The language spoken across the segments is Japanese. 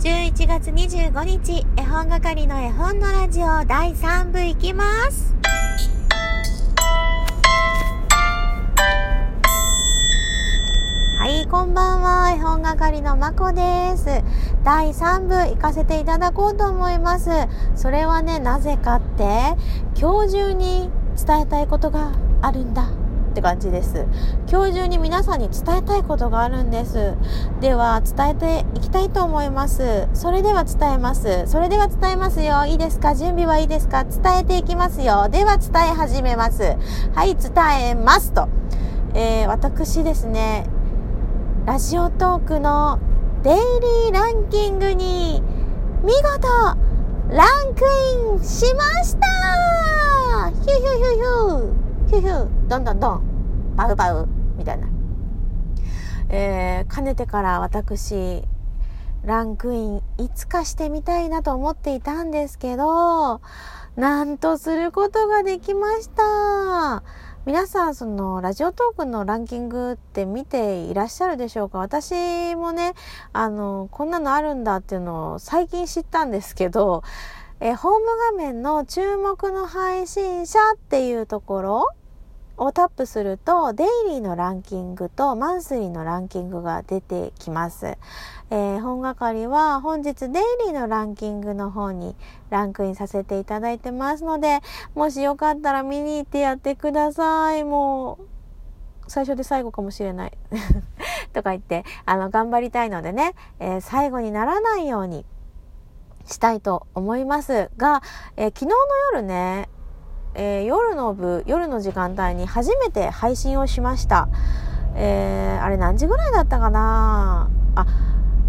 11月25日、絵本係の絵本のラジオ第3部いきます。はい、こんばんは。絵本係のまこです。第3部行かせていただこうと思います。それはね、なぜかって、今日中に伝えたいことがあるんだ。って感じです。今日中に皆さんに伝えたいことがあるんです。では、伝えていきたいと思います。それでは伝えます。それでは伝えますよ。いいですか？準備はいいですか？伝えていきますよ。では、伝え始めます。はい、伝えますと。えー、私ですね、ラジオトークのデイリーランキングに見事ランクインしましたヒュヒュヒュヒュヒューヒューどんどんどん。バウバウ。みたいな。えー、かねてから私ランクインいつかしてみたいなと思っていたんですけどなんとすることができました。皆さんそのラジオトークのランキングって見ていらっしゃるでしょうか？私もねあのこんなのあるんだっていうのを最近知ったんですけどえホーム画面の注目の配信者っていうところをタップすると、デイリーのランキングとマンスリーのランキングが出てきます。えー、本係は本日デイリーのランキングの方にランクインさせていただいてますので、もしよかったら見に行ってやってください。もう、最初で最後かもしれない。とか言って、あの、頑張りたいのでね、えー、最後にならないようにしたいと思いますが、えー、昨日の夜ね、えー、夜の部、夜の時間帯に初めて配信をしました。えー、あれ何時ぐらいだったかな？あ、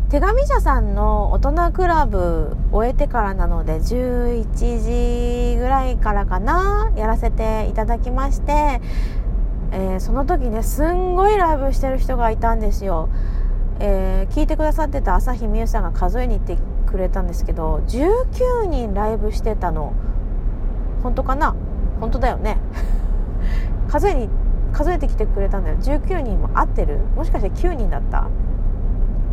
手紙社さんの大人クラブ終えてからなので11時ぐらいからかな？やらせていただきまして、えー、その時ねすんごいライブしてる人がいたんですよ。えー、聞いてくださってた朝日美優さんが数えに行ってくれたんですけど19人ライブしてたの。本当かな？本当だよね。数えに数えてきてくれたんだよ。19人も合ってる。もしかして9人だった？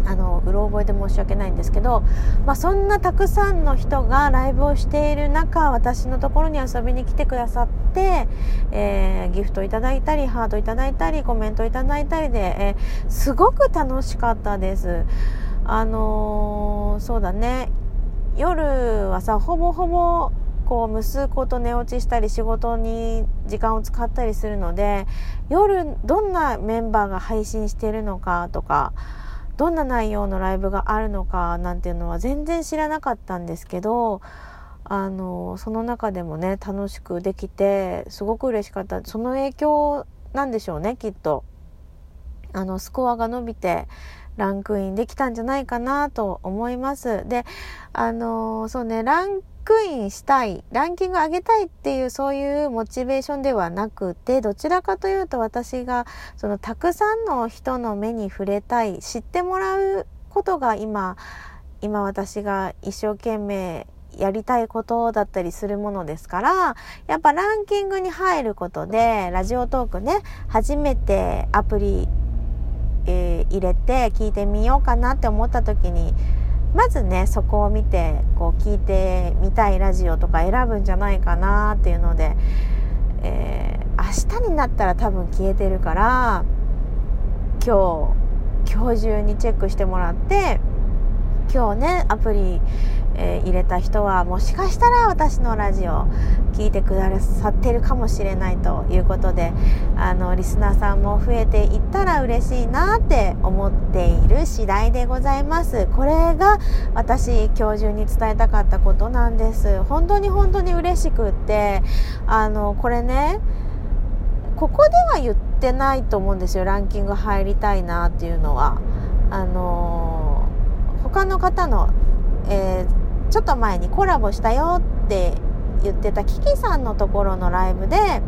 あのうろ覚えで申し訳ないんですけど、まあ、そんなたくさんの人がライブをしている中私のところに遊びに来てくださって、えー、ギフトいただいたりハートいただいたりコメントいただいたりで、えー、すごく楽しかったです。あのー、そうだね。夜はさほぼほぼこう息子と寝落ちしたり仕事に時間を使ったりするので夜どんなメンバーが配信してるのかとかどんな内容のライブがあるのかなんていうのは全然知らなかったんですけどあのその中でもね楽しくできてすごく嬉しかった。その影響なんでしょうねきっと。あのスコアが伸びてランクインできたんじゃないかなと思います。であのそうねランクインしたいランキング上げたいっていうそういうモチベーションではなくてどちらかというと私がそのたくさんの人の目に触れたい知ってもらうことが今今私が一生懸命やりたいことだったりするものですからやっぱランキングに入ることでラジオトークね初めてアプリ、えー、入れて聞いてみようかなって思った時にまずねそこを見てこう聞いてみたいラジオとか選ぶんじゃないかなっていうので、えー、明日になったら多分消えてるから今日今日中にチェックしてもらって今日ねアプリ、えー、入れた人はもしかしたら私のラジオ聞いてくださってるかもしれないということであのリスナーさんも増えていったら嬉しいなって思っている次第でございます。これが私今日中に伝えたかったことなんです。本当に本当に嬉しくってあのこれねここでは言ってないと思うんですよ。ランキング入りたいなっていうのは。あの他の方の、えー、ちょっと前にコラボしたよって言ってたキキさんのところのライブで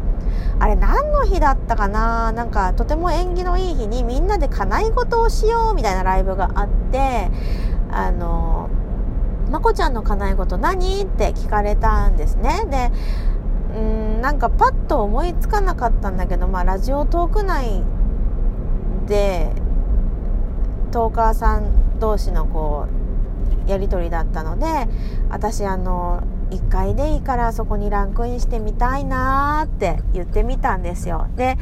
あれ何の日だったかな？なんかとても縁起のいい日にみんなで叶い事をしようみたいなライブがあってあのまこちゃんの叶い事何？って聞かれたんですね。でうんなんかパッと思いつかなかったんだけど、まあ、ラジオトーク内でトーカーさん同士のこうやり取りだったので私あの1回でいいからそこにランクインしてみたいなーって言ってみたんですよ。で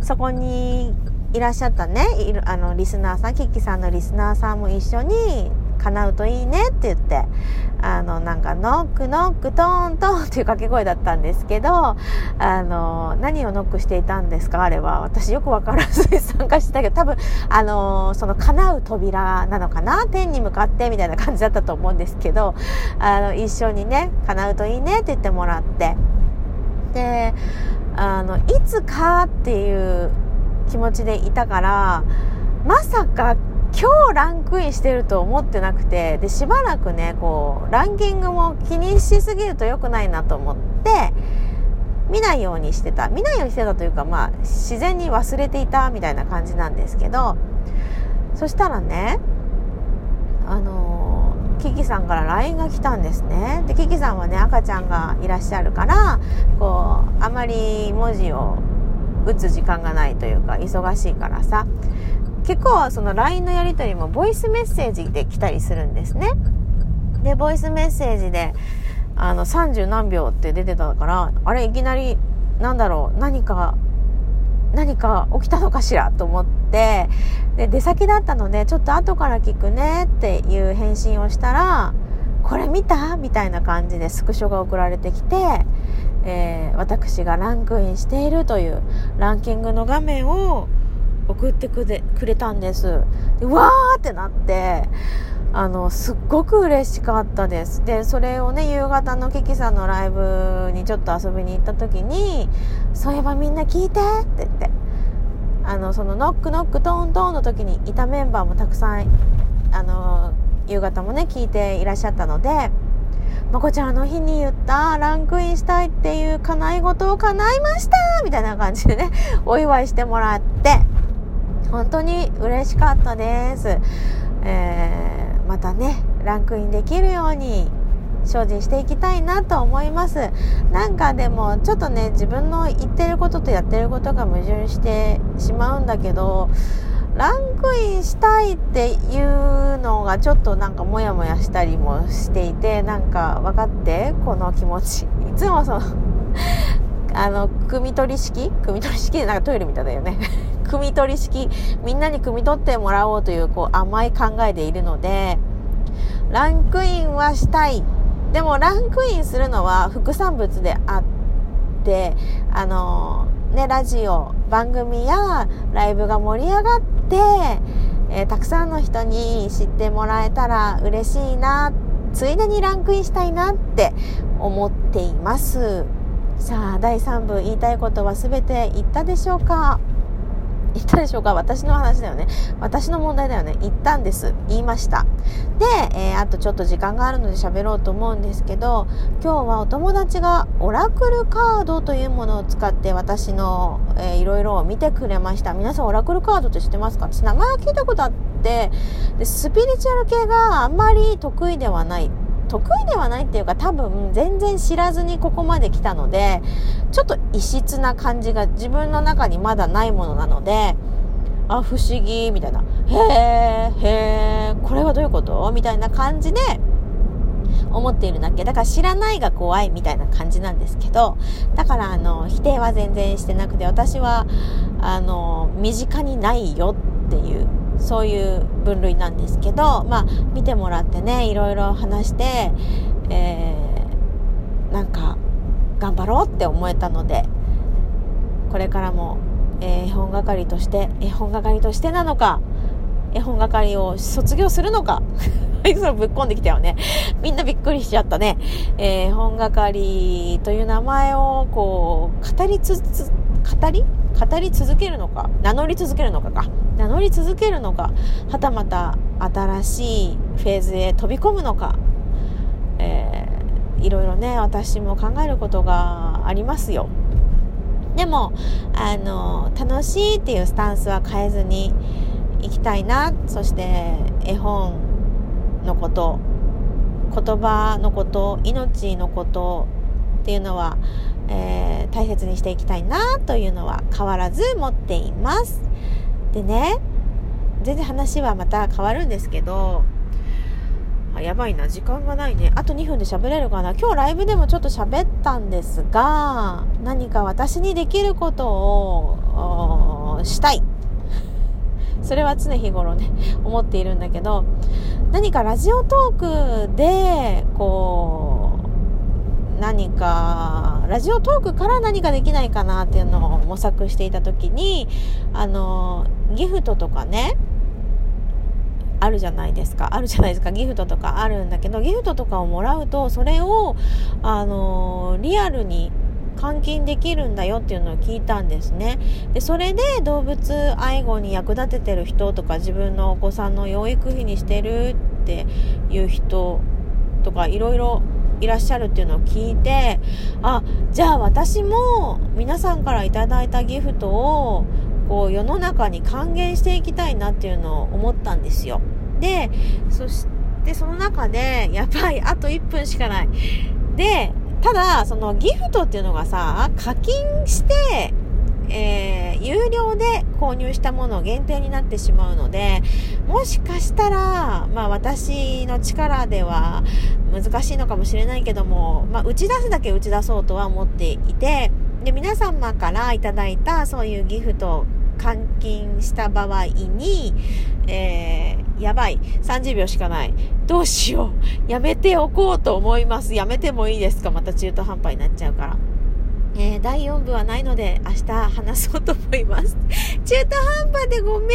そこにいらっしゃったねあのリスナーさんキッキさんのリスナーさんも一緒に叶うといいねって言って、あの、なんか、ノックノックトントンっていう掛け声だったんですけど、あの、何をノックしていたんですか？あれは。私よくわからずに参加してたけど、多分、あの、その叶う扉なのかな？天に向かってみたいな感じだったと思うんですけど、あの、一緒にね、叶うといいねって言ってもらって、で、あの、いつかっていう気持ちでいたから、まさか今日ランクインしてると思ってなくてでしばらくねこうランキングも気にしすぎると良くないなと思って見ないようにしてた。見ないようにしてたというかまあ自然に忘れていたみたいな感じなんですけどそしたらねあのキキさんから LINE が来たんですね。でキキさんはね赤ちゃんがいらっしゃるからこうあまり文字を打つ時間がないというか忙しいからさ結構その LINE のやり取りもボイスメッセージで来たりするんですね。で、ボイスメッセージで、あの、30何秒って出てたから、あれ、いきなり、なんだろう、何か、何か起きたのかしらと思って、で、出先だったので、ちょっと後から聞くねっていう返信をしたら、これ見た？みたいな感じでスクショが送られてきて、えー、私がランクインしているというランキングの画面を送ってくれくれたんです。でわーってなってあのすっごく嬉しかったです。でそれをね夕方のキキさんのライブにちょっと遊びに行った時に「そういえばみんな聞いて」って言ってあのそのノックノックトントンの時にいたメンバーもたくさんあの夕方もね聞いていらっしゃったのでまこちゃんあの日に言ったランクインしたいっていう叶い事を叶いましたみたいな感じでねお祝いしてもらって本当に嬉しかったです、えー、またねランクインできるように精進していきたいなと思います。なんかでもちょっとね自分の言ってることとやってることが矛盾してしまうんだけどランクインしたいっていうのがちょっとなんかモヤモヤしたりもしていてなんか分かってこの気持ち。いつもそのあの汲み取り式？汲み取り式でなんかトイレみたいだよね。汲み取り式みんなに汲み取ってもらおうというこう甘い考えでいるのでランクインはしたい。でもランクインするのは副産物であってあのねラジオ番組やライブが盛り上がって、えー、たくさんの人に知ってもらえたら嬉しいなついでにランクインしたいなって思っています。さあ第3部言いたいことは全て言ったでしょうか？言ったでしょうか？私の話だよね。私の問題だよね。言ったんです。言いました。で、えー、あとちょっと時間があるので喋ろうと思うんですけど、今日はお友達がオラクルカードというものを使って私の、えー、いろいろを見てくれました。皆さんオラクルカードって知ってますか？私名前は聞いたことあって、でスピリチュアル系があんまり得意ではない。得意ではないっていうか多分全然知らずにここまで来たのでちょっと異質な感じが自分の中にまだないものなのであ不思議みたいな。へえへえこれはどういうこと？みたいな感じで思っているだけ。だから知らないが怖いみたいな感じなんですけどだからあの否定は全然してなくて私はあの身近にないよっていうそういう分類なんですけどまあ見てもらってねいろいろ話して、えー、なんか頑張ろうって思えたのでこれからも、絵本係として絵本係としてなのか絵本係を卒業するのか それぶっこんできたよね。みんなびっくりしちゃったね。え、本係という名前をこう、語りつつ、語り語り続けるのか、名乗り続けるのかか。名乗り続けるのか、はたまた新しいフェーズへ飛び込むのか、えー、いろいろね、私も考えることがありますよ。でも、あの、楽しいっていうスタンスは変えずにいきたいな。そして、絵本のこと、言葉のこと、命のことっていうのは、えー、大切にしていきたいなというのは変わらず持っています。でね、全然話はまた変わるんですけど、あやばいな。時間がないね。あと2分で喋れるかな。今日ライブでもちょっと喋ったんですが何か私にできることをしたい。それは常日頃ね思っているんだけど何かラジオトークでこう何かラジオトークから何かできないかなっていうのを模索していた時にあのギフトとかねあるじゃないですか。あるじゃないですか。ギフトとかあるんだけどギフトとかをもらうとそれをあのリアルに換金できるんだよっていうのを聞いたんですね。でそれで動物愛護に役立ててる人とか自分のお子さんの養育費にしてるっていう人とかいろいろいらっしゃるっていうのを聞いてあじゃあ私も皆さんから頂いたギフトをこう世の中に還元していきたいなっていうのを思ったんですよ。でそしてその中でやばいあと1分しかない。でただそのギフトっていうのがさ課金してえー、有料で購入したもの限定になってしまうのでもしかしたら、まあ、私の力では難しいのかもしれないけども、まあ、打ち出すだけ打ち出そうとは思っていてで皆様からいただいたそういうギフト換金した場合に、えー、やばい。30秒しかない。どうしよう。やめておこうと思います。やめてもいいですか？また中途半端になっちゃうから。えー、第4部はないので明日話そうと思います。中途半端でごめん。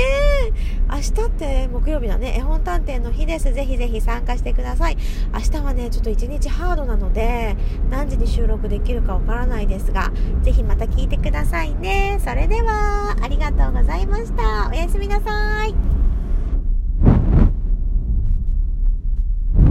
明日って木曜日だね。絵本探偵の日です。ぜひぜひ参加してください。明日はね、ちょっと一日ハードなので、何時に収録できるかわからないですが、ぜひまた聞いてくださいね。それでは、ありがとうございました。おやすみなさい。